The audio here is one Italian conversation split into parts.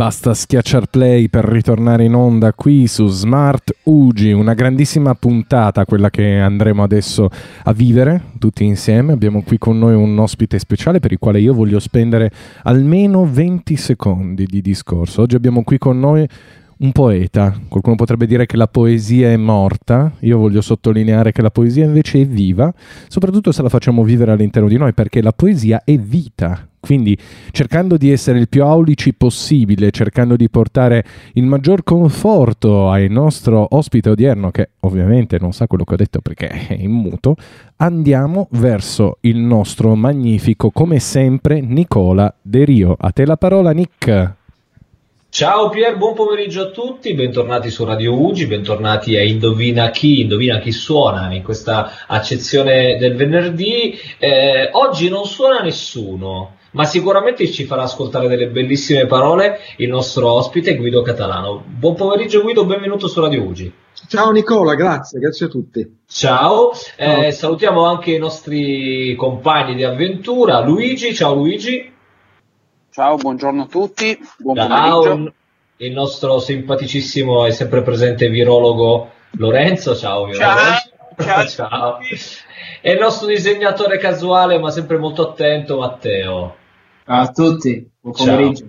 Basta schiacciar play per ritornare in onda qui su Smart Ugi, una grandissima puntata, quella che andremo adesso a vivere tutti insieme. Abbiamo qui con noi un ospite speciale per il quale io voglio spendere almeno 20 secondi di discorso. Oggi abbiamo qui con noi un poeta. Qualcuno potrebbe dire che la poesia è morta, io voglio sottolineare che la poesia invece è viva, soprattutto se la facciamo vivere all'interno di noi, perché la poesia è vita. Quindi cercando di essere il più aulici possibile, cercando di portare il maggior conforto al nostro ospite odierno, che ovviamente non sa quello che ho detto perché è in muto, andiamo verso il nostro magnifico, come sempre, Nicola De Rio. A te la parola, Nick. Ciao Pier, buon pomeriggio a tutti, bentornati su Radio Ugi, bentornati a Indovina chi, Indovina chi suona in questa accezione del venerdì. Eh, oggi non suona nessuno, ma sicuramente ci farà ascoltare delle bellissime parole il nostro ospite Guido Catalano. Buon pomeriggio Guido, benvenuto su Radio Ugi. Ciao Nicola, grazie, grazie a tutti. Ciao, eh, salutiamo anche i nostri compagni di avventura, Luigi, ciao Luigi. Ciao, buongiorno a tutti, buon Ciao, pomeriggio. il nostro simpaticissimo e sempre presente virologo Lorenzo, ciao virologo. Ciao, ciao. Ciao. E il nostro disegnatore casuale ma sempre molto attento Matteo. Ciao a tutti, buon Ciao. pomeriggio.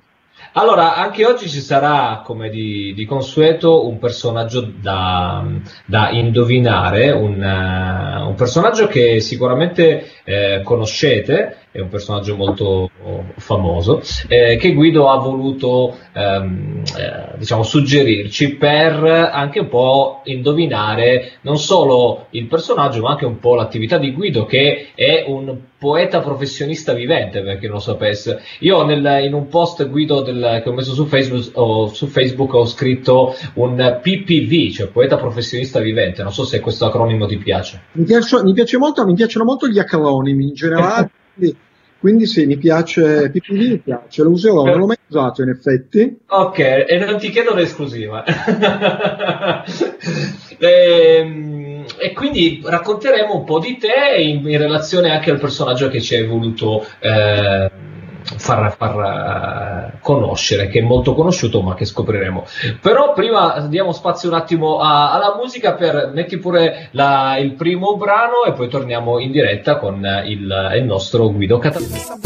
Allora, anche oggi ci sarà, come di, di consueto, un personaggio da, da indovinare, un, eh, un personaggio che sicuramente eh, conoscete, è un personaggio molto famoso, eh, che Guido ha voluto ehm, eh, diciamo, suggerirci per anche un po' indovinare non solo il personaggio, ma anche un po' l'attività di Guido, che è un poeta professionista vivente, per chi non lo sapesse. Io nel- in un post Guido del- che ho messo su Facebook, ho, su Facebook ho scritto un PPV, cioè poeta professionista vivente. Non so se questo acronimo ti piace. Mi, piace, mi piace molto, mi piacciono molto gli acronimi in generale, quindi, quindi sì, mi piace, PPV mi piace, lo userò, non l'ho mai usato in effetti. Ok, e non ti chiedo l'esclusiva. Ehm, e quindi racconteremo un po' di te in, in relazione anche al personaggio che ci hai voluto eh, far, far, eh, conoscere, che è molto conosciuto ma che scopriremo. Però prima diamo spazio un attimo a- alla musica per metti pure la- il primo brano e poi torniamo in diretta con il, il nostro Guido Catalano.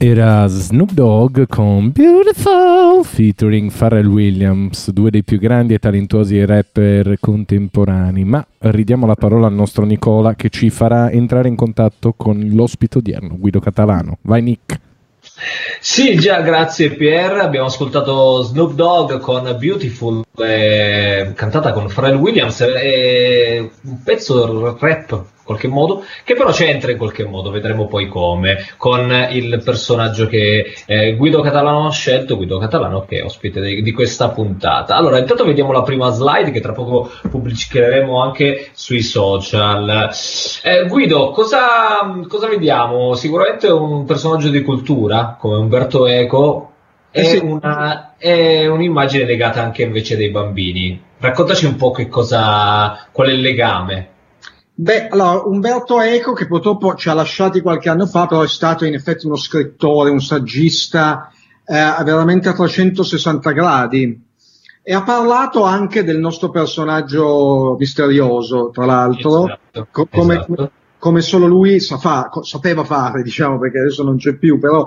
Era Snoop Dogg con Beautiful featuring Pharrell Williams, due dei più grandi e talentuosi rapper contemporanei. Ma ridiamo la parola al nostro Nicola che ci farà entrare in contatto con l'ospite odierno, Guido Catalano. Vai Nick. Sì, già, grazie Pier. Abbiamo ascoltato Snoop Dogg con Beautiful, eh, cantata con Pharrell Williams, eh, un pezzo rap qualche modo, che però c'entra in qualche modo, vedremo poi come, con il personaggio che eh, Guido Catalano ha scelto, Guido Catalano che è ospite di, di questa puntata. Allora, intanto vediamo la prima slide che tra poco pubblicheremo anche sui social. Eh, Guido, cosa, cosa vediamo? Sicuramente un personaggio di cultura, come Umberto Eco, è, Eh sì. una- è un'immagine legata anche invece dei bambini. Raccontaci un po' che cosa, qual è il legame. Beh, allora, Umberto Eco, che purtroppo ci ha lasciati qualche anno fa, però è stato in effetti uno scrittore, un saggista, eh, veramente a 360 gradi. E ha parlato anche del nostro personaggio misterioso, tra l'altro, Esatto, co- come, esatto. come solo lui sa fa- co- sapeva fare, diciamo, perché adesso non c'è più, però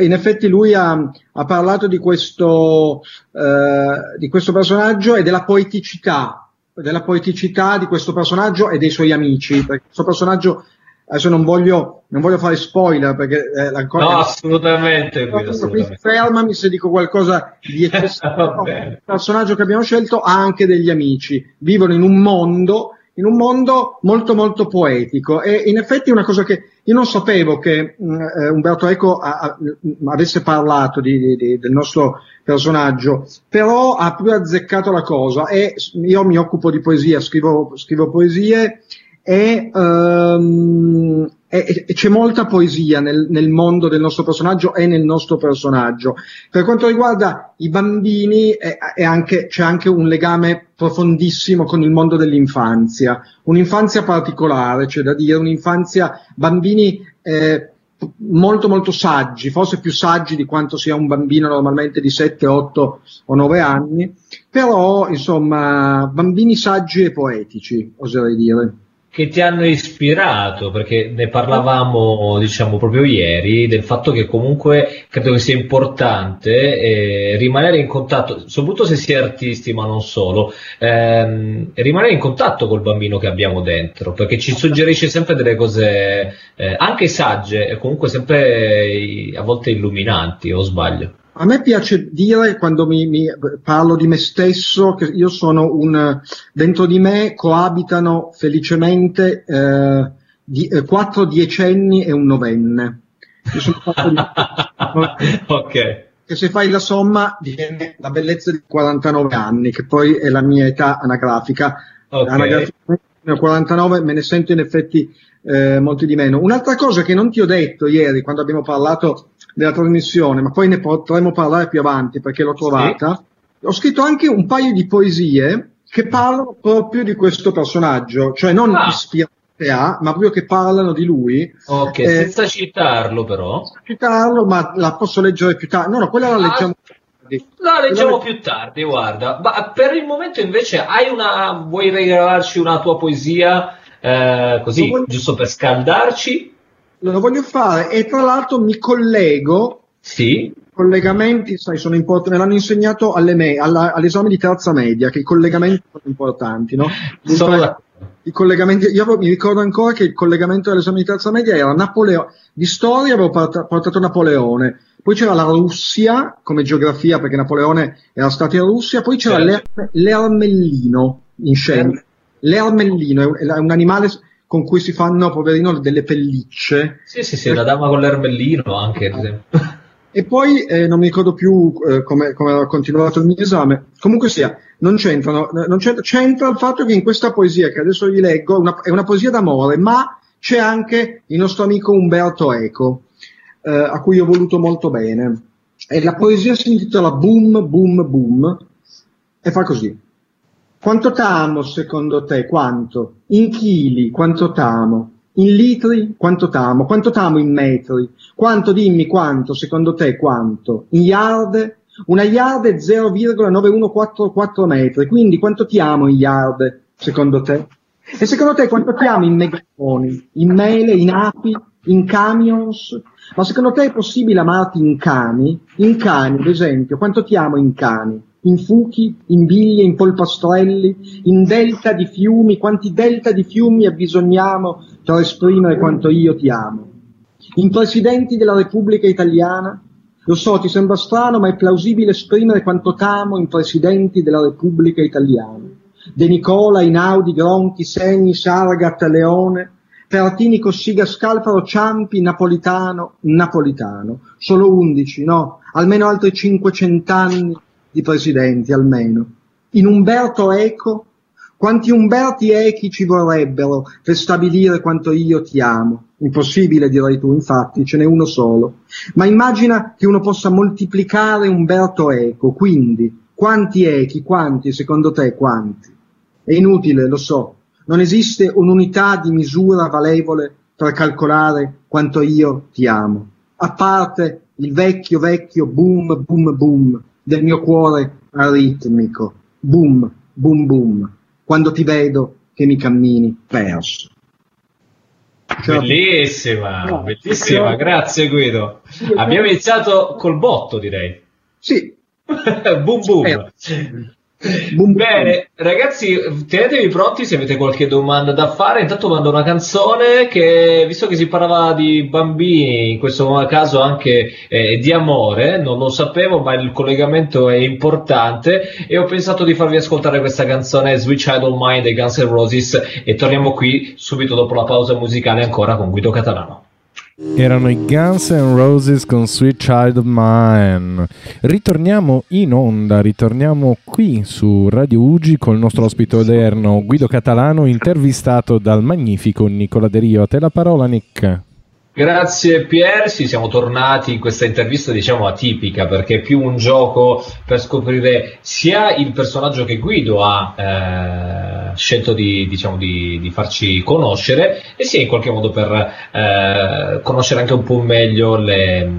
in effetti lui ha, ha parlato di questo, eh, di questo personaggio e della poeticità, della poeticità di questo personaggio e dei suoi amici, perché questo personaggio, adesso non voglio, non voglio fare spoiler, perché eh, la cosa... No, assolutamente, assolutamente. fermami se dico qualcosa di eccessivo. Il personaggio che abbiamo scelto ha anche degli amici, vivono in un mondo in un mondo molto molto poetico e in effetti una cosa che io non sapevo che mh, eh, Umberto Eco a, a, avesse parlato di, di, del nostro personaggio, però ha proprio azzeccato la cosa e io mi occupo di poesia, scrivo, scrivo poesie e, um, c'è molta poesia nel, nel, mondo del nostro personaggio e nel nostro personaggio. Per quanto riguarda i bambini, è, è anche, c'è anche un legame profondissimo con il mondo dell'infanzia, un'infanzia particolare, c'è da dire, un'infanzia, bambini eh, molto molto saggi, forse più saggi di quanto sia un bambino normalmente di 7, 8 o 9 anni, però insomma bambini saggi e poetici, oserei dire che ti hanno ispirato, perché ne parlavamo diciamo proprio ieri, del fatto che comunque credo che sia importante eh, rimanere in contatto, soprattutto se si è artisti ma non solo, ehm, rimanere in contatto col bambino che abbiamo dentro, perché ci suggerisce sempre delle cose eh, anche sagge e comunque sempre a volte illuminanti, o sbaglio? A me piace dire quando mi, mi, parlo di me stesso che io sono un dentro di me coabitano felicemente eh, di, eh, quattro diecenni e un novenne. Io sono fatto di... ok. Che se fai la somma viene la bellezza di 49 anni, che poi è la mia età anagrafica. Okay. Anagraficamente 49 me ne sento in effetti eh, molti di meno. Un'altra cosa che non ti ho detto ieri quando abbiamo parlato della trasmissione, ma poi ne potremo parlare più avanti perché l'ho trovata. Sì. Ho scritto anche un paio di poesie che parlano proprio di questo personaggio, cioè non ah. ispirate a, ma proprio che parlano di lui. Ok, eh, senza citarlo però. Senza citarlo, ma la posso leggere più tardi. No, no, quella la ah. leggiamo la leggiamo più tardi, guarda. Ma per il momento invece hai una. vuoi regalarci una tua poesia eh, così, giusto per scaldarci? Lo voglio fare e tra l'altro mi collego. Sì. Collegamenti, sai, sono importanti, me l'hanno insegnato alle me, alla, all'esame di terza media, che i collegamenti sono importanti, no? Sono I collegamenti, io mi ricordo ancora che il collegamento dell'esame di terza media era Napoleone, di storia avevo portato Napoleone, poi c'era la Russia come geografia perché Napoleone era stato in Russia, poi c'era certo. l'ermellino in scienza. L'ermellino è un animale con cui si fanno, poverino, delle pellicce. Sì, sì, sì, la dama con l'ermellino anche, ad esempio. E poi eh, non mi ricordo più eh, come, come ha continuato il mio esame. Comunque sia, non c'entrano, non c'entra, c'entra, il fatto che in questa poesia che adesso vi leggo una, è una poesia d'amore, ma c'è anche il nostro amico Umberto Eco, eh, a cui ho voluto molto bene. E la poesia si intitola Boom, Boom, Boom e fa così. Quanto t'amo secondo te? Quanto? In chili, quanto t'amo? In litri, quanto t'amo? Quanto t'amo in metri? Quanto, dimmi quanto, secondo te, quanto? In yard? Una yard è 0,9144 metri, quindi quanto ti amo in yard, secondo te? E secondo te quanto ti amo in megafoni, in mele, in api, in camions? Ma secondo te è possibile amarti in cani? In cani, ad esempio, quanto ti amo in cani? In fuchi, in biglie, in polpastrelli, in delta di fiumi, quanti delta di fiumi abbisogniamo per esprimere quanto io ti amo. In presidenti della Repubblica Italiana, lo so, ti sembra strano, ma è plausibile esprimere quanto t'amo in presidenti della Repubblica Italiana. De Nicola, Inaudi, Gronchi, Segni, Saragat, Leone, Pertini, Cossiga, Scalfaro, Ciampi, Napolitano, Napolitano. Solo undici, no? Almeno altri cinquecent'anni di presidenti almeno. In Umberto Eco, quanti Umberti Echi ci vorrebbero per stabilire quanto io ti amo? Impossibile, direi tu, infatti, ce n'è uno solo. Ma immagina che uno possa moltiplicare Umberto Eco, quindi quanti echi, quanti, secondo te, quanti? È inutile, lo so. Non esiste un'unità di misura valevole per calcolare quanto io ti amo. A parte il vecchio, vecchio boom, boom, boom del mio cuore aritmico. Boom, boom, boom. Quando ti vedo che mi cammini perso. Bellissima, no, bellissima, cioè, grazie Guido. Abbiamo iniziato col botto, direi. Sì. boom boom. Boom, boom. Bene, ragazzi, tenetevi pronti se avete qualche domanda da fare. Intanto mando una canzone che, visto che si parlava di bambini, in questo caso anche eh, di amore, non lo sapevo, ma il collegamento è importante e ho pensato di farvi ascoltare questa canzone Sweet Child of Mine dei Guns N' Roses e torniamo qui subito dopo la pausa musicale ancora con Guido Catalano. Erano i Guns N' Roses con Sweet Child of Mine. Ritorniamo in onda, ritorniamo qui su Radio Ugi con il nostro ospite odierno Guido Catalano, intervistato dal magnifico Nicola De Rio. A te la parola, Nick. Grazie Pier, sì, siamo tornati in questa intervista diciamo atipica perché è più un gioco per scoprire sia il personaggio che Guido ha eh, scelto di, diciamo, di, di, farci conoscere e sia in qualche modo per eh, conoscere anche un po' meglio le,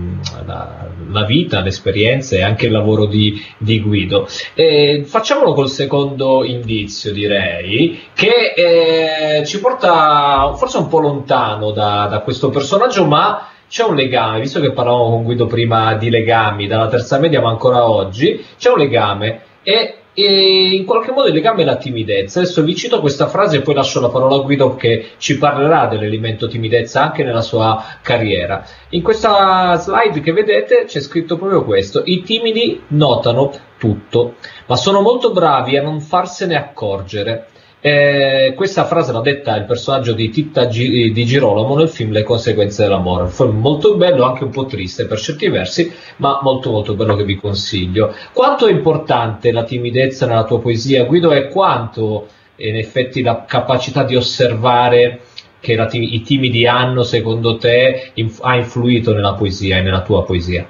la, la, vita, le esperienze e anche il lavoro di, di Guido. E facciamolo col secondo indizio direi che eh, ci porta forse un po' lontano da, da questo personaggio ma c'è un legame, visto che parlavamo con Guido prima di legami, dalla terza media ma ancora oggi, c'è un legame e, e in qualche modo il legame è la timidezza. Adesso vi cito questa frase e poi lascio la parola a Guido che ci parlerà dell'elemento timidezza anche nella sua carriera. In questa slide che vedete c'è scritto proprio questo, i timidi notano tutto, ma sono molto bravi a non farsene accorgere. Eh, questa frase l'ha detta il personaggio di Titta G- di Girolamo nel film Le conseguenze dell'amore. Un molto bello, anche un po' triste per certi versi, ma molto molto bello che vi consiglio. Quanto è importante la timidezza nella tua poesia, Guido, e quanto in effetti la capacità di osservare che la, i timidi hanno, secondo te, inf- ha influito nella poesia e nella tua poesia?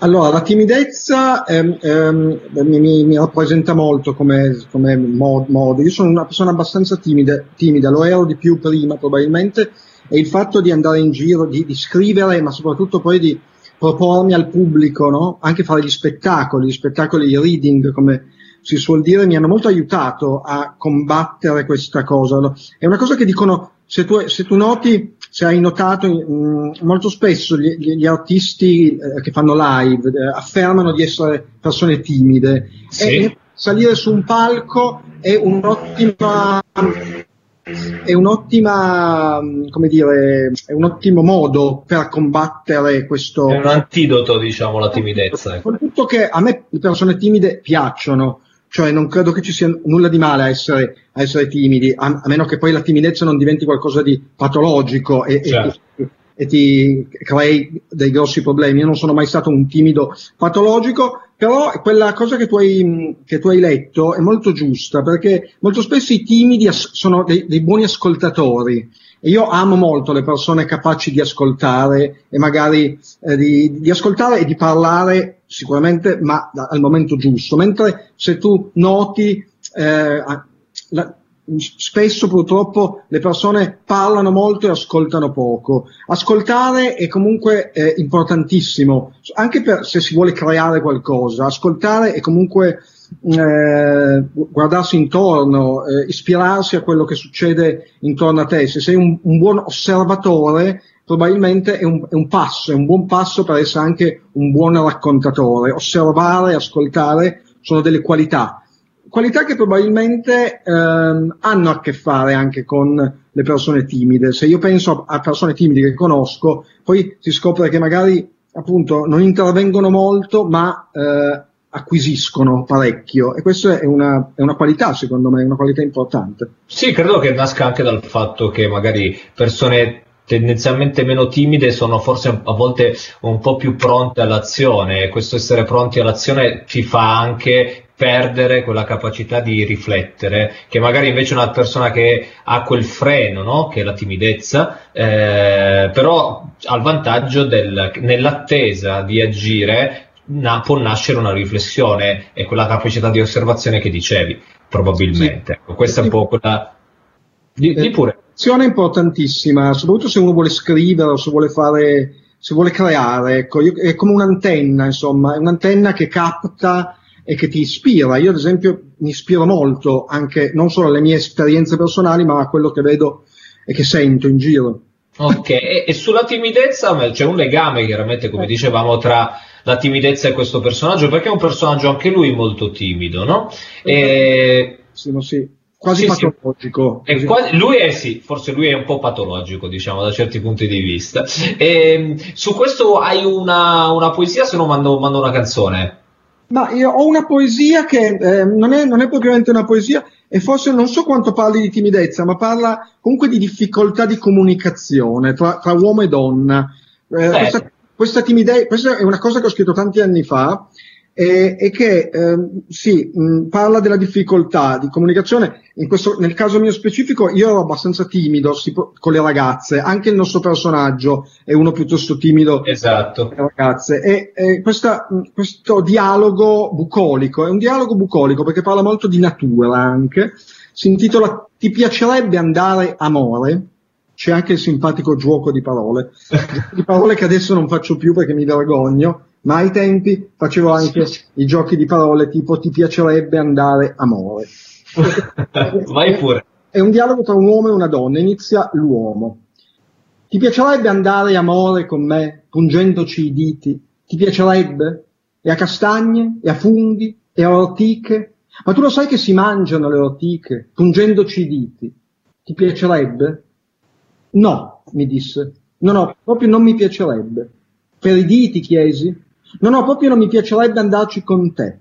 Allora, la timidezza ehm, ehm, mi, mi, rappresenta molto come, come modo. Io sono una persona abbastanza timida, timida, lo ero di più prima probabilmente, e il fatto di andare in giro, di, di scrivere, ma soprattutto poi di propormi al pubblico, no? anche fare gli spettacoli, gli spettacoli di reading, come si suol dire, mi hanno molto aiutato a combattere questa cosa. È una cosa che dicono, se tu, se tu noti, se hai notato, mh, mm, molto spesso gli, gli artisti eh, che fanno live eh, affermano di essere persone timide sì. e salire su un palco è un'ottima è un'ottima, mm, come dire, è un ottimo modo per combattere questo. È un antidoto, diciamo, la timidezza. Ecco. Soprattutto che a me le persone timide piacciono, cioè non credo che ci sia nulla di male a essere, a essere timidi, a, a, meno che poi la timidezza non diventi qualcosa di patologico e, certo. e, e, ti crei dei grossi problemi. Io non sono mai stato un timido patologico, però quella cosa che tu hai, che tu hai letto è molto giusta, perché molto spesso i timidi sono dei, dei buoni ascoltatori. Io amo molto le persone capaci di ascoltare e magari eh, di, di, ascoltare e di parlare sicuramente, ma da, al momento giusto. Mentre se tu noti, eh, la, spesso purtroppo le persone parlano molto e ascoltano poco. Ascoltare è comunque eh, importantissimo, anche per, se si vuole creare qualcosa. Ascoltare è comunque eh, guardarsi intorno, eh, ispirarsi a quello che succede intorno a te. Se sei un, un buon osservatore, probabilmente è un, è un, passo, è un buon passo per essere anche un buon raccontatore. Osservare, ascoltare sono delle qualità. Qualità che probabilmente ehm, hanno a che fare anche con le persone timide. Se io penso a persone timide che conosco, poi si scopre che magari appunto non intervengono molto, ma eh, acquisiscono parecchio e questa è una, è una, qualità secondo me, una qualità importante. Sì, credo che nasca anche dal fatto che magari persone tendenzialmente meno timide sono forse a volte un po' più pronte all'azione e questo essere pronti all'azione ti fa anche perdere quella capacità di riflettere, che magari invece una persona che ha quel freno, no? che è la timidezza, eh, però ha il vantaggio del, nell'attesa di agire na- può nascere una riflessione e quella capacità di osservazione che dicevi, probabilmente. Sì. Ecco, questa è un po' quella... Di, di pure. È importantissima, soprattutto se uno vuole scrivere o se vuole fare, se vuole creare, ecco, io, è come un'antenna, insomma, è un'antenna che capta e che ti ispira. Io, ad esempio, mi ispiro molto anche non solo alle mie esperienze personali, ma a quello che vedo e che sento in giro. Ok, e, e sulla timidezza c'è un legame, chiaramente, come dicevamo, tra la timidezza di questo personaggio, perché è un personaggio anche lui molto timido, no? E... Sì, sì. Quasi Sì, sì. patologico. È quasi- lui è sì, forse lui è un po' patologico, diciamo, da certi punti di vista. E, su questo hai una, una poesia, se no mando, mando una canzone. Ma io ho una poesia che eh, non, è, non è propriamente una poesia e forse non so quanto parli di timidezza, ma parla comunque di difficoltà di comunicazione tra, tra uomo e donna. Eh, questa, questa timidezza, questa è una cosa che ho scritto tanti anni fa e, e che ehm, sì, mh, parla della difficoltà di comunicazione. In questo, nel caso mio specifico, io ero abbastanza timido si con le ragazze, anche il nostro personaggio è uno piuttosto timido Esatto. le ragazze. E, e questa- mh, questo dialogo bucolico è un dialogo bucolico perché parla molto di natura anche. Si intitola Ti piacerebbe andare amore? C'è anche il simpatico gioco di parole, di parole che adesso non faccio più perché mi vergogno, ma ai tempi facevo anche i giochi di parole tipo Ti piacerebbe andare amore? Vai pure. È un dialogo tra un uomo e una donna, inizia l'uomo. Ti piacerebbe andare amore con me, pungendoci i diti? Ti piacerebbe? E a castagne, e a funghi, e a ortiche? Ma tu lo sai che si mangiano le ortiche, pungendoci i diti? Ti piacerebbe? No, mi disse. No, no, proprio non mi piacerebbe. Per i diti chiesi? No, no, proprio non mi piacerebbe andarci con te.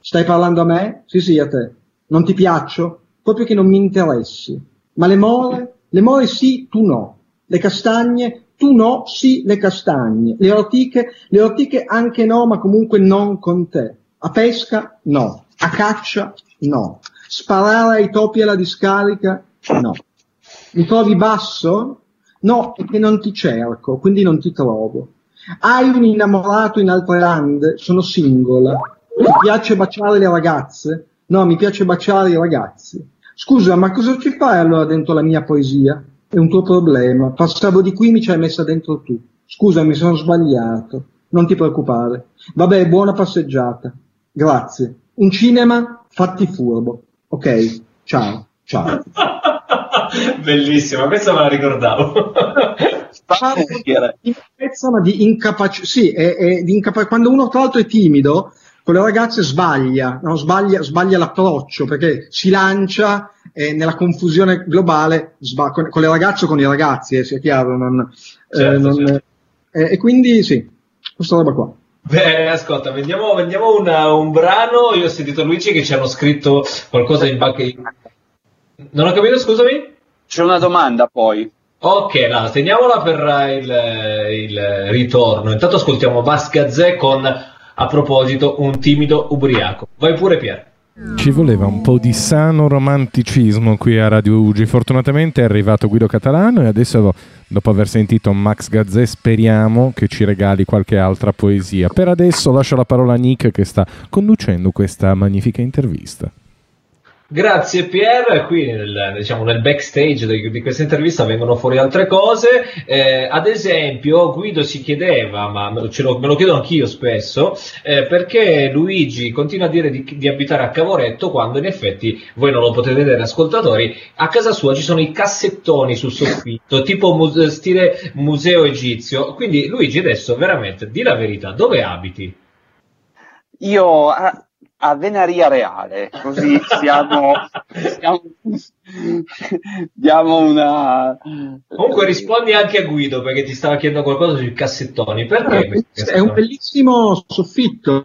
Stai parlando a me? Sì, sì, a te. Non ti piaccio? Proprio che non mi interessi. Ma le more? Le more sì, tu no. Le castagne? Tu no, sì, le castagne. Le ortiche? Le ortiche anche no, ma comunque non con te. A pesca? No. A caccia? No. Sparare ai topi alla discarica? No. Mi trovi basso? No, perché non ti cerco, quindi non ti trovo. Hai un innamorato in altre lande? Sono singola. Ti piace baciare le ragazze? No, mi piace baciare i ragazzi. Scusa, ma cosa ci fai allora dentro la mia poesia? È un tuo problema. Passavo di qui, mi ci hai messa dentro tu. Scusa, mi sono sbagliato. Non ti preoccupare. Vabbè, buona passeggiata. Grazie. Un cinema? Fatti furbo. Ok, ciao, ciao. Bellissima, questa me la ricordavo. Parla di timidezza, ma di incapacità. Sì, è, è di incapac- quando uno tra l'altro è timido, con le ragazze sbaglia, no? sbaglia, sbaglia l'approccio perché si lancia e nella confusione globale sba- con, con le ragazze o con i ragazzi, eh, sia chiaro. Non, eh, Certo, non- certo. eh, e quindi sì, questa roba qua. Beh, ascolta, vediamo, vediamo una- un brano. Io ho sentito Luigi che ci hanno scritto qualcosa in back. Non ho capito, scusami? C'è una domanda poi. Ok, no, teniamola per eh, il, il ritorno. Intanto ascoltiamo Vas Gazzè con, a proposito, un timido ubriaco. Vai pure Pier. Ci voleva un po' di sano romanticismo qui a Radio Ugi. Fortunatamente è arrivato Guido Catalano e adesso, dopo aver sentito Max Gazzè, speriamo che ci regali qualche altra poesia. Per adesso lascio la parola a Nick che sta conducendo questa magnifica intervista. Grazie Pier, qui nel, diciamo, nel backstage di, di questa intervista vengono fuori altre cose, Eh, ad esempio Guido si chiedeva, ma me lo, me lo chiedo anch'io spesso, eh, perché Luigi continua a dire di, di abitare a Cavoretto quando in effetti, voi non lo potete vedere ascoltatori, a casa sua ci sono i cassettoni sul soffitto, tipo muse- stile museo egizio, quindi Luigi adesso veramente, di la verità, dove abiti? Io a, a Venaria Reale, così siamo, siamo- diamo una... Comunque rispondi anche a Guido perché ti stava chiedendo qualcosa sui cassettoni. Perché? questi È un cassettoni? bellissimo soffitto.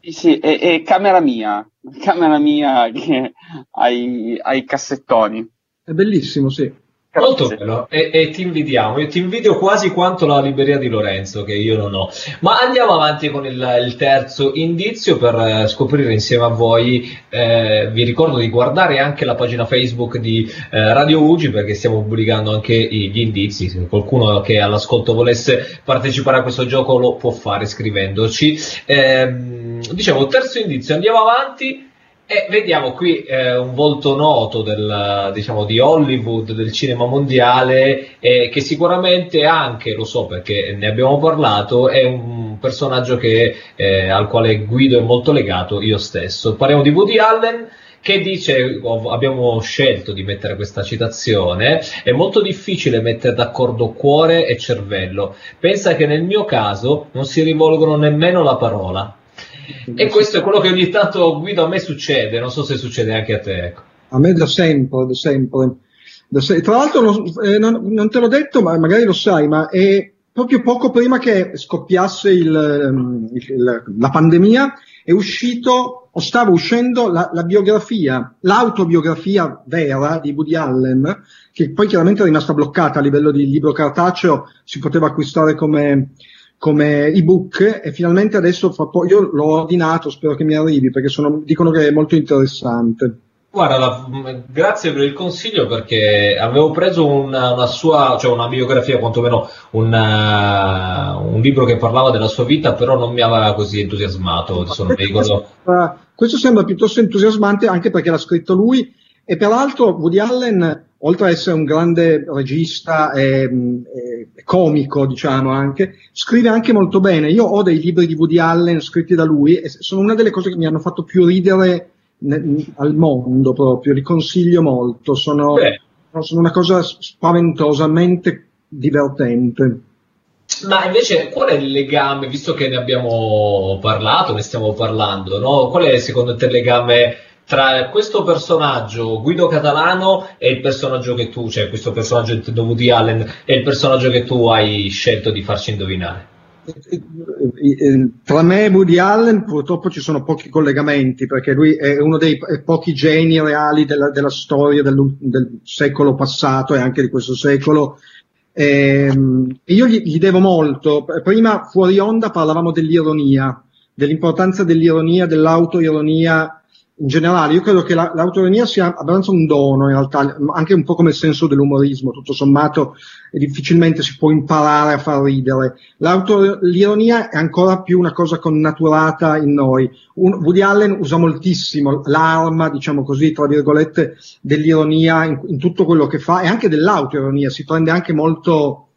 Sì, sì, è, è camera mia, camera mia che ha i, ha i cassettoni. È bellissimo, sì. Molto bello e, e ti invidiamo, io ti invidio quasi quanto la libreria di Lorenzo che io non ho. Ma andiamo avanti con il, il terzo indizio per eh, scoprire insieme a voi, eh, vi ricordo di guardare anche la pagina Facebook di eh, Radio Ugi perché stiamo pubblicando anche i- gli indizi, se qualcuno che all'ascolto volesse partecipare a questo gioco lo può fare scrivendoci. Ehm, dicevo, terzo indizio, andiamo avanti. E vediamo qui eh, un volto noto del, diciamo, di Hollywood, del cinema mondiale, eh, che sicuramente anche, lo so perché ne abbiamo parlato, è un personaggio che, eh, al quale Guido è molto legato, io stesso. Parliamo di Woody Allen, che dice, abbiamo scelto di mettere questa citazione, è molto difficile mettere d'accordo cuore e cervello. Pensa che nel mio caso non si rivolgono nemmeno la parola. E questo è quello che ogni tanto Guido a me succede, non so se succede anche a te. Ecco. A me da sempre, da sempre. Da se- Tra l'altro non, eh, non- non te l'ho detto, ma magari lo sai, ma è proprio poco prima che scoppiasse il, ehm, il- la pandemia è uscito o stava uscendo la, la biografia, l'autobiografia vera di Woody Allen, che poi chiaramente è rimasta bloccata a livello di libro cartaceo, si poteva acquistare come, come ebook e finalmente adesso fra po- io l'ho ordinato, spero che mi arrivi perché sono- dicono che è molto interessante. Guarda, la- grazie per il consiglio perché avevo preso una, una sua, cioè una biografia, quantomeno una- un libro che parlava della sua vita, però non mi aveva così entusiasmato. Ricordo. Uh, questo sembra piuttosto entusiasmante anche perché l'ha scritto lui e peraltro Woody Allen, oltre ad essere un grande regista e, e comico, diciamo anche, scrive anche molto bene. Io ho dei libri di Woody Allen scritti da lui e sono una delle cose che mi hanno fatto più ridere ne- al mondo proprio, li consiglio molto, sono, sono una cosa spaventosamente divertente. Ma invece qual è il legame, visto che ne abbiamo parlato, ne stiamo parlando, no? Qual è secondo te il legame tra questo personaggio Guido Catalano e il personaggio che tu, cioè questo personaggio intendo Woody Allen e il personaggio che tu hai scelto di farci indovinare? Tra me e Woody Allen purtroppo ci sono pochi collegamenti perché lui è uno dei pochi geni reali della, della storia del, del secolo passato e anche di questo secolo. Ehm, E io gli, gli devo molto. Prima fuori onda parlavamo dell'ironia, dell'importanza dell'ironia, dell'autoironia in generale. Io credo che la- l'autoironia sia abbastanza un dono in realtà, anche un po' come il senso dell'umorismo, tutto sommato difficilmente si può imparare a far ridere. L'ironia è ancora più una cosa connaturata in noi. Un- Woody Allen usa moltissimo l'arma, diciamo così, tra virgolette, dell'ironia in, in tutto quello che fa e anche dell'autoironia. Si prende anche molto...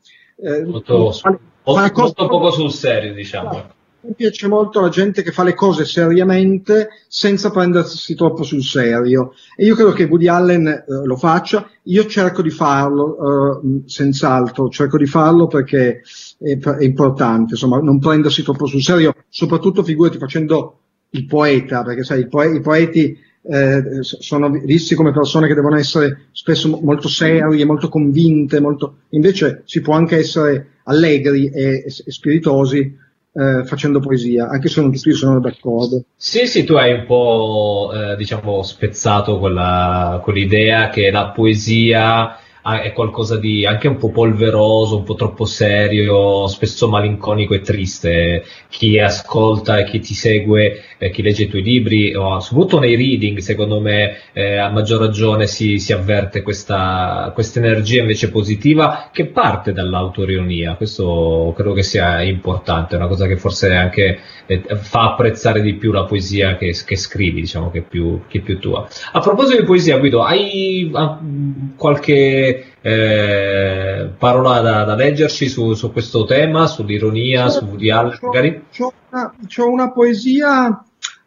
eh, Molto, fa- fa molto, poco sul serio, diciamo. Mi piace molto la gente che fa le cose seriamente senza prendersi troppo sul serio. E io credo che Woody Allen eh, lo faccia, io cerco di farlo eh, senz'altro, cerco di farlo perché è, è importante, insomma non prendersi troppo sul serio, soprattutto figurati facendo il poeta, perché sai, i, poe- i poeti eh, sono visti come persone che devono essere spesso mo- molto serie, molto convinte, molto... invece si può anche essere allegri e- e spiritosi eh, facendo poesia, anche se non tutti sono d'accordo. Sì, sì, tu hai un po', eh, diciamo, spezzato quella, quell'idea che la poesia è qualcosa di anche un po' polveroso, un po' troppo serio, spesso malinconico e triste. Chi ascolta e chi ti segue, eh, chi legge i tuoi libri, o soprattutto nei reading, secondo me, eh, a maggior ragione si, si avverte questa, energia invece positiva che parte dall'autoironia. Questo credo che sia importante, è una cosa che forse anche eh, fa apprezzare di più la poesia che, che scrivi, diciamo, che è, più, che è più tua. A proposito di poesia, Guido, hai ah, mh, qualche eh, parola da, da leggerci su, su questo tema, sull'ironia, su Woody Allen, C'ho- magari? C'ho una, c'ho una poesia,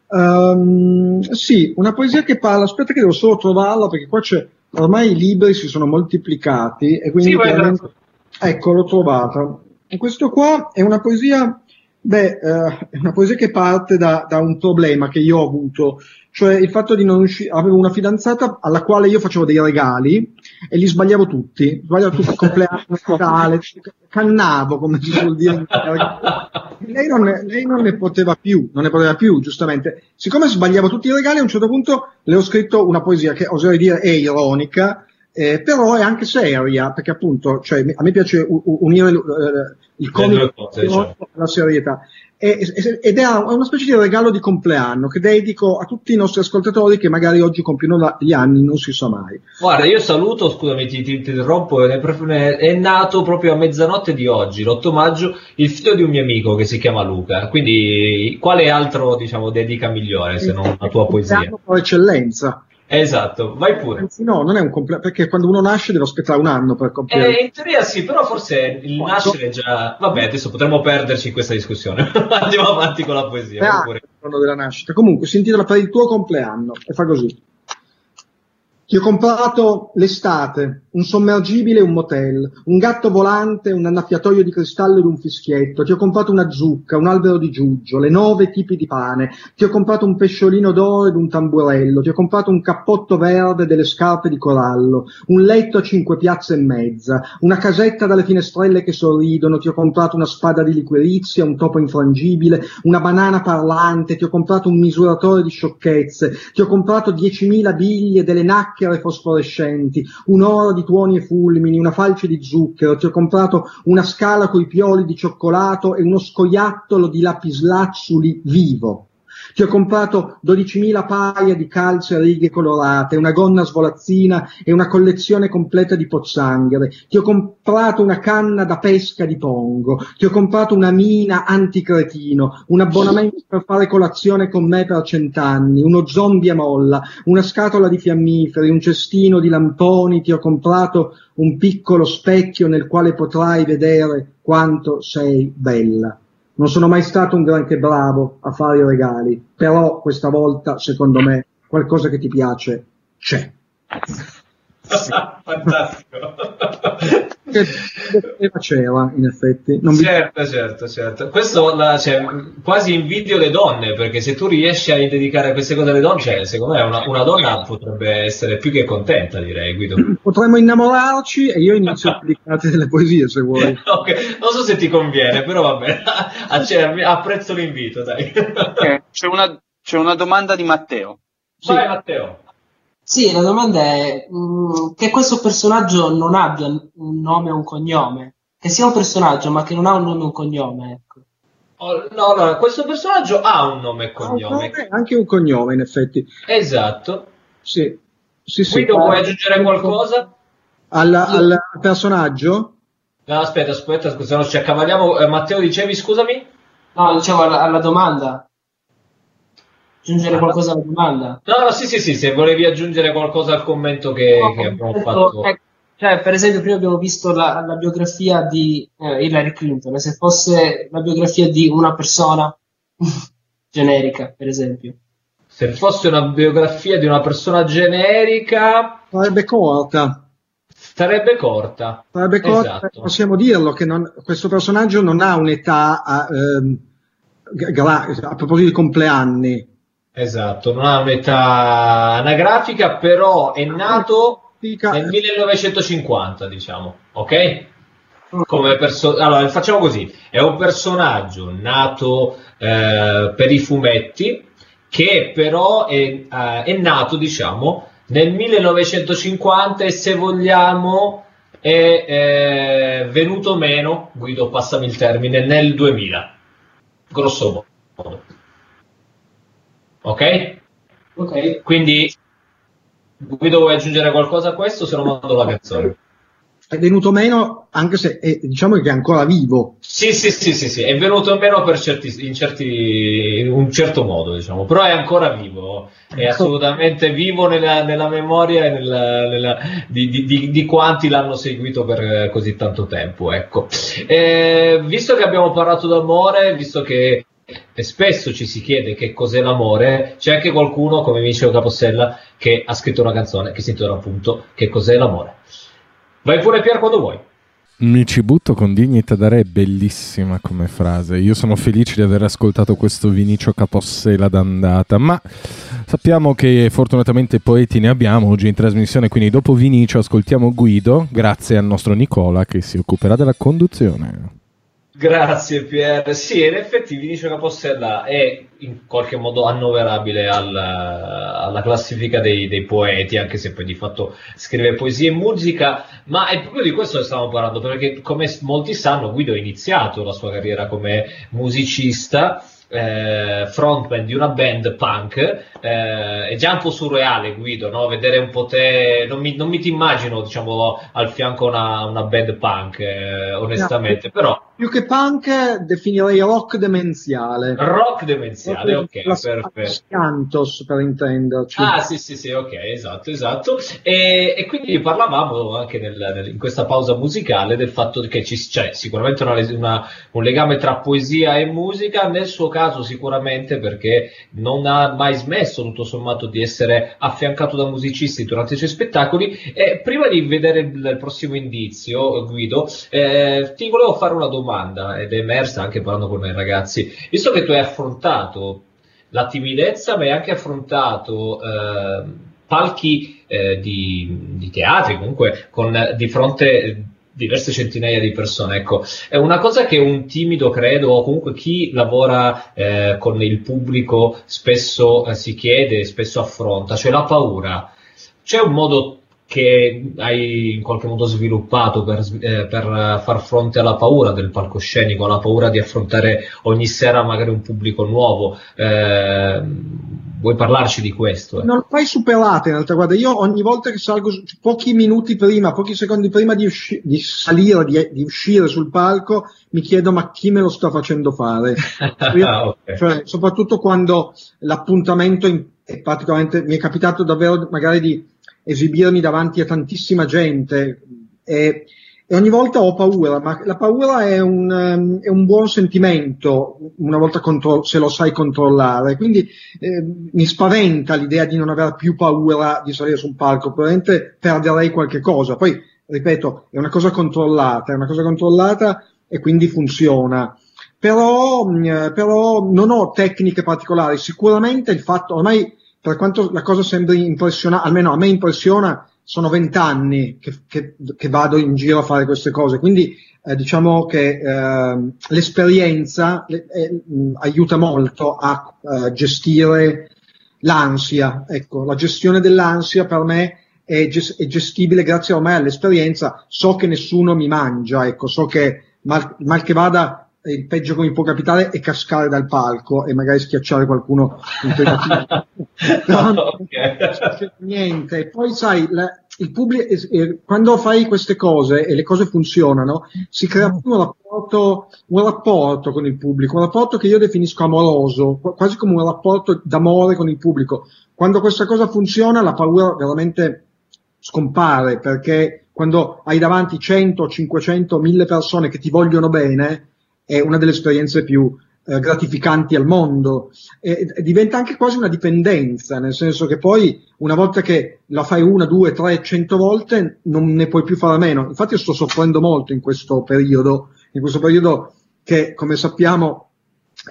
ehm, sì, una poesia che parla, aspetta che devo solo trovarla perché qua c'è, ormai i libri si sono moltiplicati e quindi Sì, chiaramente- ecco l'ho trovata. Questo qua è una poesia, beh, eh, è una poesia che parte da, da un problema che io ho avuto, cioè il fatto di non riuscire, avevo una fidanzata alla quale io facevo dei regali e li sbagliavo tutti, sbagliavo tutti il compleanno, Natale, cannavo come si suol dire. Lei non, lei non ne poteva più, non ne poteva più, giustamente. Siccome sbagliavo tutti i regali, a un certo punto le ho scritto una poesia che oserei dire è ironica, eh, però è anche seria, perché appunto cioè, a me piace unire eh, il comico cose, diciamo. alla serietà. Ed è una specie di regalo di compleanno che dedico a tutti i nostri ascoltatori che magari oggi compiono la- gli anni, non si sa mai. Guarda, io saluto, scusami, ti, ti, ti interrompo, è, nato proprio a mezzanotte di oggi, l'8 maggio, il figlio di un mio amico che si chiama Luca, quindi quale altro, diciamo, dedica migliore se non la tua poesia? Per eccellenza. Esatto, vai pure. Anzi, no, non è un compleanno, perché quando uno nasce deve aspettare un anno per compiere. Eh, in teoria sì, però forse il nascere è già... Vabbè, adesso potremmo perderci in questa discussione. Andiamo avanti con la poesia. Ah, il giorno della nascita. Comunque si intitola per il tuo compleanno e fa così. Ti ho comprato l'estate, un sommergibile e un motel, un gatto volante, un annaffiatoio di cristallo ed un fischietto. Ti ho comprato una zucca, un albero di giuggio, le nove tipi di pane. Ti ho comprato un pesciolino d'oro ed un tamburello. Ti ho comprato un cappotto verde e delle scarpe di corallo, un letto a cinque piazze e mezza, una casetta dalle finestrelle che sorridono. Ti ho comprato una spada di liquirizia, un topo infrangibile, una banana parlante. Ti ho comprato un misuratore di sciocchezze. Ti ho comprato diecimila biglie delle nacche chiacchiere fosforescenti, un oro di tuoni e fulmini, una falce di zucchero, ti ho comprato una scala coi pioli di cioccolato e uno scoiattolo di lapislazzuli vivo. Ti ho comprato 12.000 paia di calze a righe colorate, una gonna svolazzina e una collezione completa di pozzanghere. Ti ho comprato una canna da pesca di pongo. Ti ho comprato una mina anticretino, un abbonamento per fare colazione con me per cent'anni, uno zombie a molla, una scatola di fiammiferi, un cestino di lamponi. Ti ho comprato un piccolo specchio nel quale potrai vedere quanto sei bella. Non sono mai stato un granché bravo a fare i regali, però questa volta, secondo me, qualcosa che ti piace c'è. Fantastico. Che c'era, in effetti. Non Certo, certo, certo. Questo la- cioè, quasi invidio le donne, perché se tu riesci a dedicare queste cose alle donne, cioè, secondo me una, una donna potrebbe essere più che contenta, direi, Guido. Potremmo innamorarci e io inizio a dedicarti delle poesie, se vuoi. Ok, Non so se ti conviene, però va bene. Ah, cioè, apprezzo l'invito, dai. Ok, C'è una, c'è una domanda di Matteo. Vai, Matteo. Sì, la domanda è mh, che questo personaggio non abbia un nome o un cognome, che sia un personaggio ma che non ha un nome o un cognome, ecco. Oh, no, no, questo personaggio ha un nome e cognome. Anche un cognome, in effetti. Esatto. Sì. Sì, sì. Guido, vuoi aggiungere qualcosa? Al, al personaggio? No, aspetta, aspetta, se no ci accavaliamo. Eh, Matteo, dicevi, scusami? No, dicevo alla, alla domanda. Aggiungere qualcosa alla domanda? No, no, sì, sì, sì, se volevi aggiungere qualcosa al commento che, No, che abbiamo fatto. ecco, cioè, per esempio, prima abbiamo visto la, la biografia di eh, Hillary Clinton, se fosse la biografia di una persona generica, per esempio. Se fosse una biografia di una persona generica, Sarebbe corta. sarebbe corta. Sarebbe corta, Esatto. possiamo dirlo, che non- questo personaggio non ha un'età a, ehm, gra- a proposito di compleanni. Esatto, non ha un'età anagrafica, però è nato nel 1950, diciamo, ok? Come perso- allora, facciamo così: è un personaggio nato eh, per i fumetti, che però è, eh, è nato, diciamo, nel 1950 e se vogliamo è eh, venuto meno, Guido, passami il termine, nel 2000, grosso modo. Ok? Ok. Quindi, Guido, vuoi aggiungere qualcosa a questo? Se no mando la canzone. È venuto meno, anche se è, diciamo che è ancora vivo. Sì, sì, sì, sì, sì, è venuto meno per certi, in, certi, in un certo modo, diciamo, però è ancora vivo, è assolutamente vivo nella, nella memoria e nella- nella- di, di- di- di quanti l'hanno seguito per eh, così tanto tempo, ecco. Eh, visto che abbiamo parlato d'amore, visto che e spesso ci si chiede che cos'è l'amore, c'è anche qualcuno, come mi diceva Capossella, che ha scritto una canzone che si intitola appunto Che cos'è l'amore. Vai pure Pier quando vuoi. Mi ci butto con dignità da re, è bellissima come frase. Io sono felice di aver ascoltato questo Vinicio Capossela d'andata, ma sappiamo che fortunatamente poeti ne abbiamo oggi in trasmissione, quindi dopo Vinicio ascoltiamo Guido, grazie al nostro Nicola che si occuperà della conduzione. Grazie Pier. Sì, in effetti Vinicio Capossella è in qualche modo annoverabile al- alla classifica dei, dei poeti, anche se poi di fatto scrive poesia e musica, ma è proprio di questo che stiamo parlando, perché come molti sanno Guido ha iniziato la sua carriera come musicista. eh, frontman di una band punk eh, è già un po' surreale Guido no? vedere un po' te non mi, non mi ti immagino diciamo al fianco una, una band punk eh, onestamente però Più che punk definirei rock demenziale. Rock demenziale, ok, La- perfetto. Scantos per intenderci. Ah, sì, sì, sì, ok, esatto, esatto. E, e quindi parlavamo anche nel- nel- in questa pausa musicale del fatto che ci, c'è sicuramente una- una- un legame tra poesia e musica, nel suo caso sicuramente perché non ha mai smesso tutto sommato di essere affiancato da musicisti durante i suoi spettacoli. E prima di vedere il, il prossimo indizio, Guido, eh, ti volevo fare una domanda ed è emersa anche parlando con i ragazzi. Visto che tu hai affrontato la timidezza, ma hai anche affrontato eh, palchi eh, di, di teatri, comunque con eh, di fronte diverse centinaia di persone. Ecco, è una cosa che un timido, credo, o comunque chi lavora eh, con il pubblico spesso eh, si chiede, spesso affronta, cioè la paura. C'è un modo che hai in qualche modo sviluppato per, eh, per far fronte alla paura del palcoscenico, alla paura di affrontare ogni sera magari un pubblico nuovo. Eh, vuoi parlarci di questo? eh? Non l'ho mai superata in realtà, guarda, io ogni volta che salgo, pochi minuti prima, pochi secondi prima di, usci- di salire, di, di uscire sul palco, mi chiedo ma chi me lo sta facendo fare? Ah, ok. Cioè, soprattutto quando l'appuntamento in- è particolarmente, mi è capitato davvero magari di esibirmi davanti a tantissima gente e, e ogni volta ho paura, ma la paura è un, ehm, è un buon sentimento una volta contro- se lo sai controllare, quindi eh, mi spaventa l'idea di non aver più paura di salire sul palco, probabilmente perderei qualche cosa. Poi, ripeto, è una cosa controllata, è una cosa controllata e quindi funziona. Però, mh, però non ho tecniche particolari, sicuramente il fatto, ormai per quanto la cosa sembri impressionante, almeno a me impressiona, sono vent'anni che, che, che vado in giro a fare queste cose, quindi eh, diciamo che eh, l'esperienza le- eh, mh, aiuta molto a eh, gestire l'ansia. Ecco, la gestione dell'ansia per me è, ges- è gestibile grazie ormai all'esperienza. So che nessuno mi mangia, ecco, so che mal, mal che vada il peggio che mi può capitare è cascare dal palco e magari schiacciare qualcuno in tentativo. Però non Ok. succede niente. E poi sai, la- il pubblico, eh, quando fai queste cose e le cose funzionano, si crea un rapporto, un rapporto con il pubblico, un rapporto che io definisco amoroso, qu- quasi come un rapporto d'amore con il pubblico. Quando questa cosa funziona, la paura veramente scompare perché quando hai davanti 100, 500, 1000 persone che ti vogliono bene, è una delle esperienze più eh, gratificanti al mondo. E, e diventa anche quasi una dipendenza, nel senso che poi una volta che la fai una, due, tre, cento volte non ne puoi più fare a meno. Infatti io sto soffrendo molto in questo periodo, in questo periodo che come sappiamo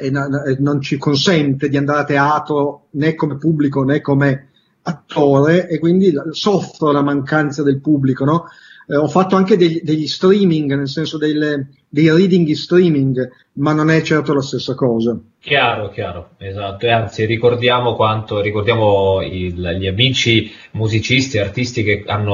eh, non ci consente di andare a teatro né come pubblico né come attore e quindi soffro la mancanza del pubblico, no? Eh, ho fatto anche degli, degli streaming, nel senso delle- dei reading in streaming, ma non è certo la stessa cosa. Chiaro, chiaro, esatto, e anzi ricordiamo quanto, ricordiamo il- gli amici musicisti, artisti che hanno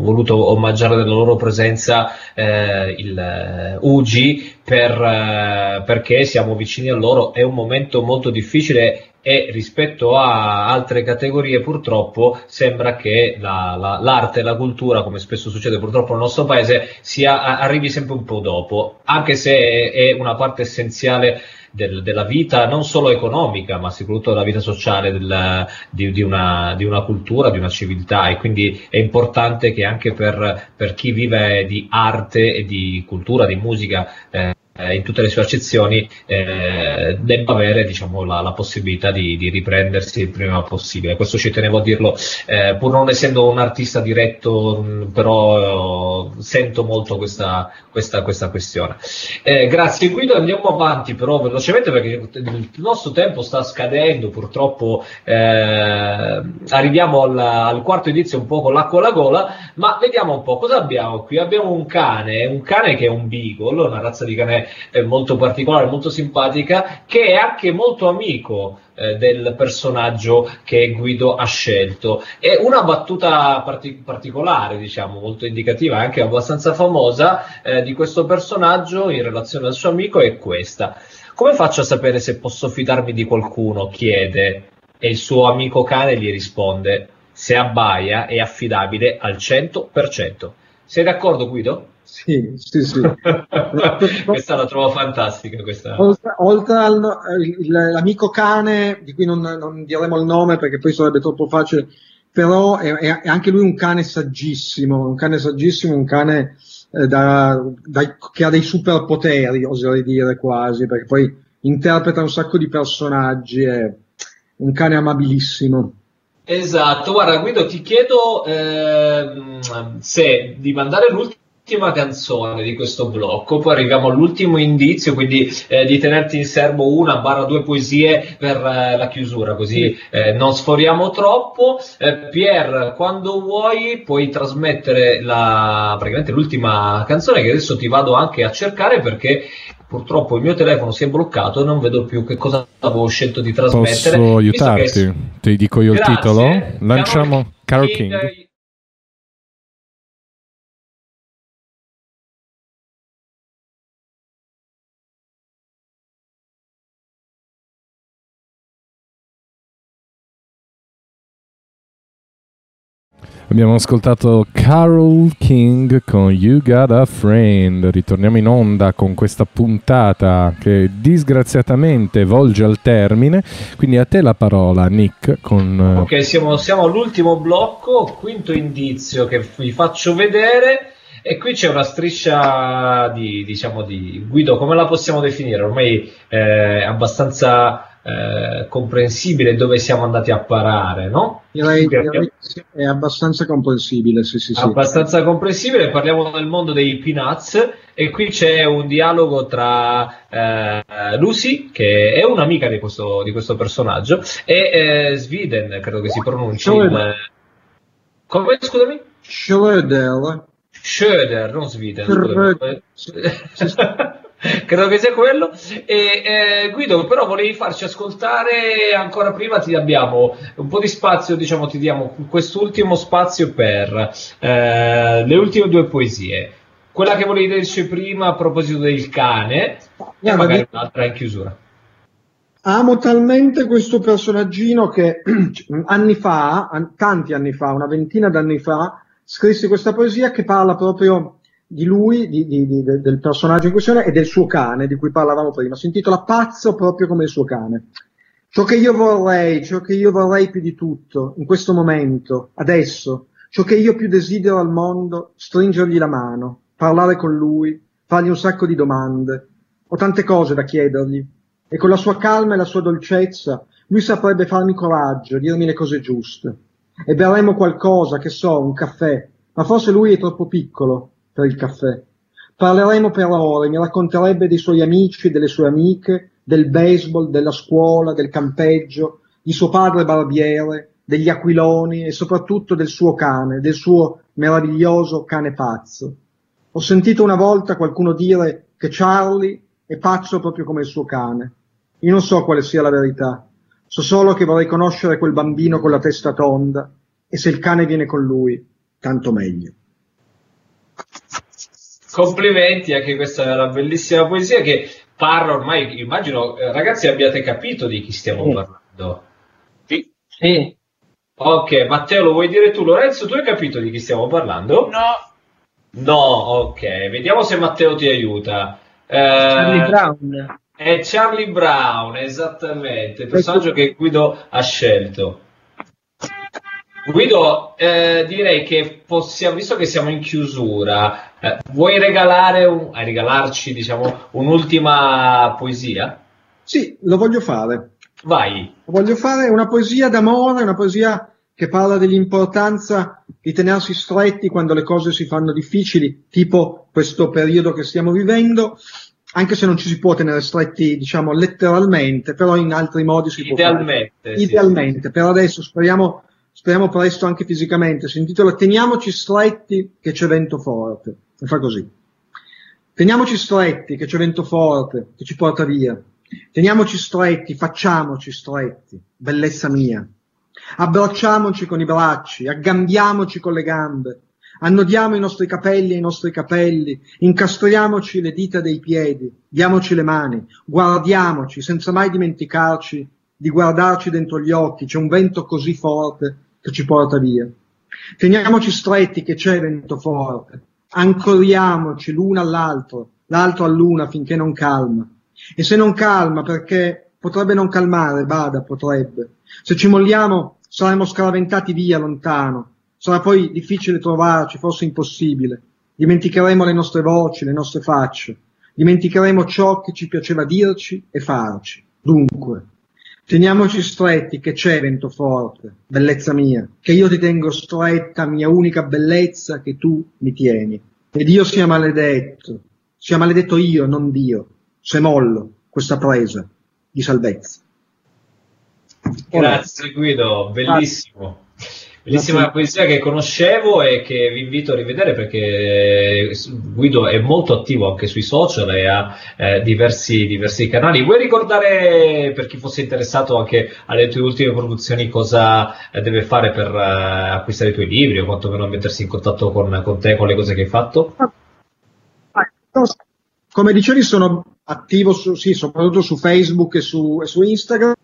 voluto omaggiare della loro presenza eh, il eh, Ugi per, eh, perché siamo vicini a loro, è un momento molto difficile e rispetto a altre categorie purtroppo sembra che la- la- l'arte e la cultura, come spesso succede purtroppo nel nostro paese, sia, arrivi sempre un po' dopo, anche se è una parte essenziale del- della vita non solo economica, ma soprattutto della vita sociale del- di, di una, di una cultura, di una civiltà. E quindi è importante che anche per, per chi vive di arte e di cultura, di musica, eh, in tutte le sue accezioni, eh, debba avere diciamo, la, la possibilità di, di riprendersi il prima possibile. Questo ci tenevo a dirlo, eh, pur non essendo un artista diretto, mh, però eh, sento molto questa, questa, questa questione. Eh, grazie Guido, andiamo avanti però velocemente perché il nostro tempo sta scadendo, purtroppo eh, arriviamo al, al quarto indizio un po' con l'acqua alla gola, ma vediamo un po' cosa abbiamo qui. Abbiamo un cane, un cane che è un beagle, una razza di cane eh, molto particolare, molto simpatica, che è anche molto amico eh, del personaggio che Guido ha scelto. E una battuta parti- particolare, diciamo, molto indicativa, anche abbastanza famosa, eh, di questo personaggio in relazione al suo amico è questa. Come faccio a sapere se posso fidarmi di qualcuno? chiede e il suo amico cane gli risponde: Se abbaia è affidabile al 100%. Sei d'accordo, Guido? Sì, sì, sì. questa la trovo fantastica. Questa. Oltre, oltre al, l'amico cane, di cui non, non diremo il nome perché poi sarebbe troppo facile, però è, è- anche lui un cane saggissimo, un cane saggissimo, un cane eh, da- dai- che ha dei superpoteri, oserei dire quasi, perché poi interpreta un sacco di personaggi, è un cane amabilissimo. Esatto, guarda Guido, ti chiedo ehm, se di mandare l'ultima canzone di questo blocco, poi arriviamo all'ultimo indizio, quindi eh, di tenerti in serbo una barra due poesie per eh, la chiusura, così eh, non sforiamo troppo. Eh, Pier, quando vuoi puoi trasmettere la, praticamente l'ultima canzone che adesso ti vado anche a cercare perché purtroppo il mio telefono si è bloccato e non vedo più che cosa avevo scelto di trasmettere. Posso visto che- aiutarti? Ti dico io il Grazie. titolo? Lanciamo Carol King. Abbiamo ascoltato Carol King con You Got a Friend. Ritorniamo in onda con questa puntata che disgraziatamente volge al termine. Quindi a te la parola, Nick, con eh, Ok, siamo, siamo all'ultimo blocco, quinto indizio che vi faccio vedere. E qui c'è una striscia di, diciamo, di Guido, come la possiamo definire? Ormai è abbastanza eh, comprensibile dove siamo andati a parare, no? Direi, direi è abbastanza comprensibile, sì, sì, sì. abbastanza comprensibile, parliamo del mondo dei Peanuts e qui c'è un dialogo tra eh, Lucy, che è un'amica di questo, di questo personaggio, e eh, Sviden, credo che si pronunci. Schröder. Come, scusami? Schröder, Schröder, non. Schröder. sì. Credo che sia quello. E eh, Guido, però volevi farci ascoltare ancora prima. Ti abbiamo un po' di spazio, diciamo, ti diamo quest'ultimo spazio per eh, le ultime due poesie. Quella che volevi dirci prima a proposito del cane, e magari di- un'altra in chiusura. Amo talmente questo personaggino che anni fa, an- tanti anni fa, una ventina d'anni fa, scrissi questa poesia che parla proprio di lui, di- di- di- de- del personaggio in questione e del suo cane, di cui parlavamo prima. Si intitola Pazzo proprio come il suo cane. Ciò che io vorrei, ciò che io vorrei più di tutto, in questo momento, adesso, ciò che io più desidero al mondo, stringergli la mano, parlare con lui, fargli un sacco di domande. Ho tante cose da chiedergli e con la sua calma e la sua dolcezza lui saprebbe farmi coraggio, dirmi le cose giuste. E berremo qualcosa, che so, un caffè, ma forse lui è troppo piccolo per il caffè. Parleremo per ore, mi racconterebbe dei suoi amici delle sue amiche, del baseball, della scuola, del campeggio, di suo padre barbiere, degli aquiloni e soprattutto del suo cane, del suo meraviglioso cane pazzo. Ho sentito una volta qualcuno dire che Charlie è pazzo proprio come il suo cane. Io non so quale sia la verità, so solo che vorrei conoscere quel bambino con la testa tonda e se il cane viene con lui, tanto meglio. Complimenti, anche questa è una bellissima poesia che parla ormai, immagino, eh, ragazzi, abbiate capito di chi stiamo Sì. parlando. Sì. Sì. Ok, Matteo, lo vuoi dire tu? Lorenzo, tu hai capito di chi stiamo parlando? No. No, ok, vediamo se Matteo ti aiuta. Eh, Charlie Brown. È Charlie Brown, esattamente, il personaggio che Guido ha scelto. Guido, eh, direi che possiamo, visto che siamo in chiusura, eh, vuoi regalare un- eh, regalarci diciamo, un'ultima poesia? Sì, lo voglio fare. Vai. Voglio fare una poesia d'amore, una poesia che parla dell'importanza di tenersi stretti quando le cose si fanno difficili, tipo questo periodo che stiamo vivendo, anche se non ci si può tenere stretti, diciamo, letteralmente, però in altri modi si può fare. Idealmente. sì, Idealmente, per adesso speriamo, speriamo presto anche fisicamente. Si intitola Teniamoci stretti che c'è vento forte. E fa così. Teniamoci stretti che c'è vento forte che ci porta via. Teniamoci stretti, facciamoci stretti, bellezza mia. Abbracciamoci con i bracci, aggambiamoci con le gambe, annodiamo i nostri capelli ai nostri capelli, incastriamoci le dita dei piedi, diamoci le mani, guardiamoci senza mai dimenticarci di guardarci dentro gli occhi, c'è un vento così forte che ci porta via. Teniamoci stretti che c'è vento forte, ancoriamoci l'una all'altro, l'altro all'una finché non calma. E se non calma, perché potrebbe non calmare, bada, potrebbe. Se ci molliamo, saremo scaraventati via lontano. Sarà poi difficile trovarci, forse impossibile. Dimenticheremo le nostre voci, le nostre facce. Dimenticheremo ciò che ci piaceva dirci e farci. Dunque, teniamoci stretti che c'è vento forte, bellezza mia, che io ti tengo stretta, mia unica bellezza che tu mi tieni. E Dio sia maledetto, sia maledetto io, non Dio, se mollo questa presa di salvezza. Grazie Guido, bellissimo. Bellissima Grazie. poesia che conoscevo e che vi invito a rivedere perché Guido è molto attivo anche sui social e ha eh, diversi, diversi, canali. Vuoi ricordare per chi fosse interessato anche alle tue ultime produzioni cosa eh, deve fare per eh, acquistare i tuoi libri o quantomeno mettersi in contatto con, con te, con le cose che hai fatto? Come dicevi sono attivo su, sì, soprattutto su Facebook e su, e su Instagram.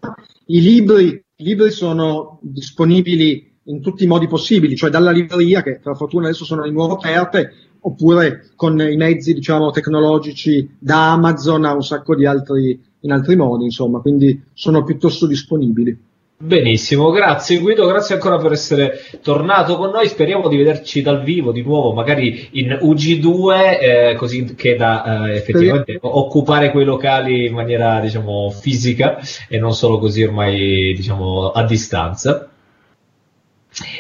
I libri, I libri sono disponibili in tutti i modi possibili, cioè dalla libreria che per fortuna adesso sono di nuovo aperte, oppure con i mezzi diciamo tecnologici da Amazon a un sacco di altri in altri modi, insomma, quindi sono piuttosto disponibili. Benissimo, grazie Guido, grazie ancora per essere tornato con noi, speriamo di vederci dal vivo di nuovo, magari in UG2, eh, così che da eh, effettivamente Speriamo. occupare quei locali in maniera diciamo fisica e non solo così ormai diciamo a distanza.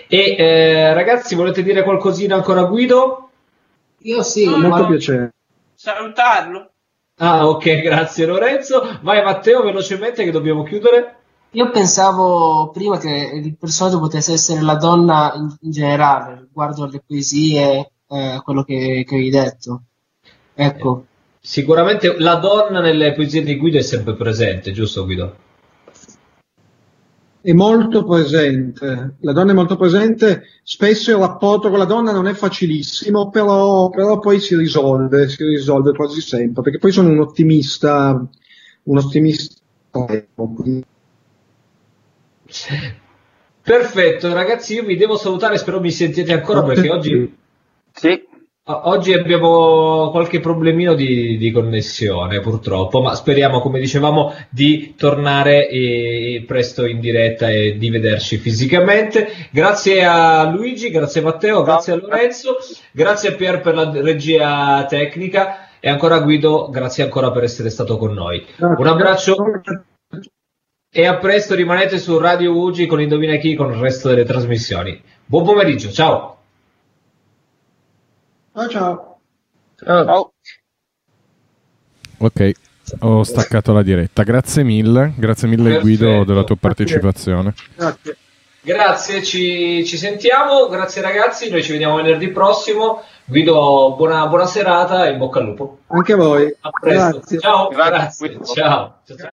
E eh, ragazzi, volete dire qualcosina ancora a Guido? Io sì, ah, molto piacere. Salutarlo. Ah, ok, grazie Lorenzo. Vai Matteo, velocemente che dobbiamo chiudere. Io pensavo prima che il personaggio potesse essere la donna in, in generale, riguardo alle poesie, eh, quello che, che hai detto. Ecco. Sicuramente la donna nelle poesie di Guido è sempre presente, giusto Guido? È molto presente, la donna è molto presente, spesso il rapporto con la donna non è facilissimo, però, però poi si risolve, si risolve quasi sempre, perché poi sono un ottimista, un ottimista. Perfetto, ragazzi, io vi devo salutare, spero mi sentiate ancora perché oggi... Oggi abbiamo qualche problemino di, di, connessione purtroppo, ma speriamo, come dicevamo, di tornare eh, presto in diretta e di vederci fisicamente. Grazie a Luigi, grazie a Matteo, grazie a Lorenzo, grazie a Pier per la regia tecnica e ancora Guido, grazie ancora per essere stato con noi. Un abbraccio e a presto, rimanete su Radio Ugi con Indovina Chi con il resto delle trasmissioni. Buon pomeriggio, ciao! Ciao ciao. Ciao. Ok, ho staccato la diretta. Grazie mille, grazie mille Perfetto. Guido della tua partecipazione. Grazie. Grazie, ci, ci, sentiamo, grazie ragazzi, noi ci vediamo venerdì prossimo. Guido, buona, buona serata e in bocca al lupo. Anche a voi. A presto. Grazie. Ciao, grazie. grazie. Ciao. ciao.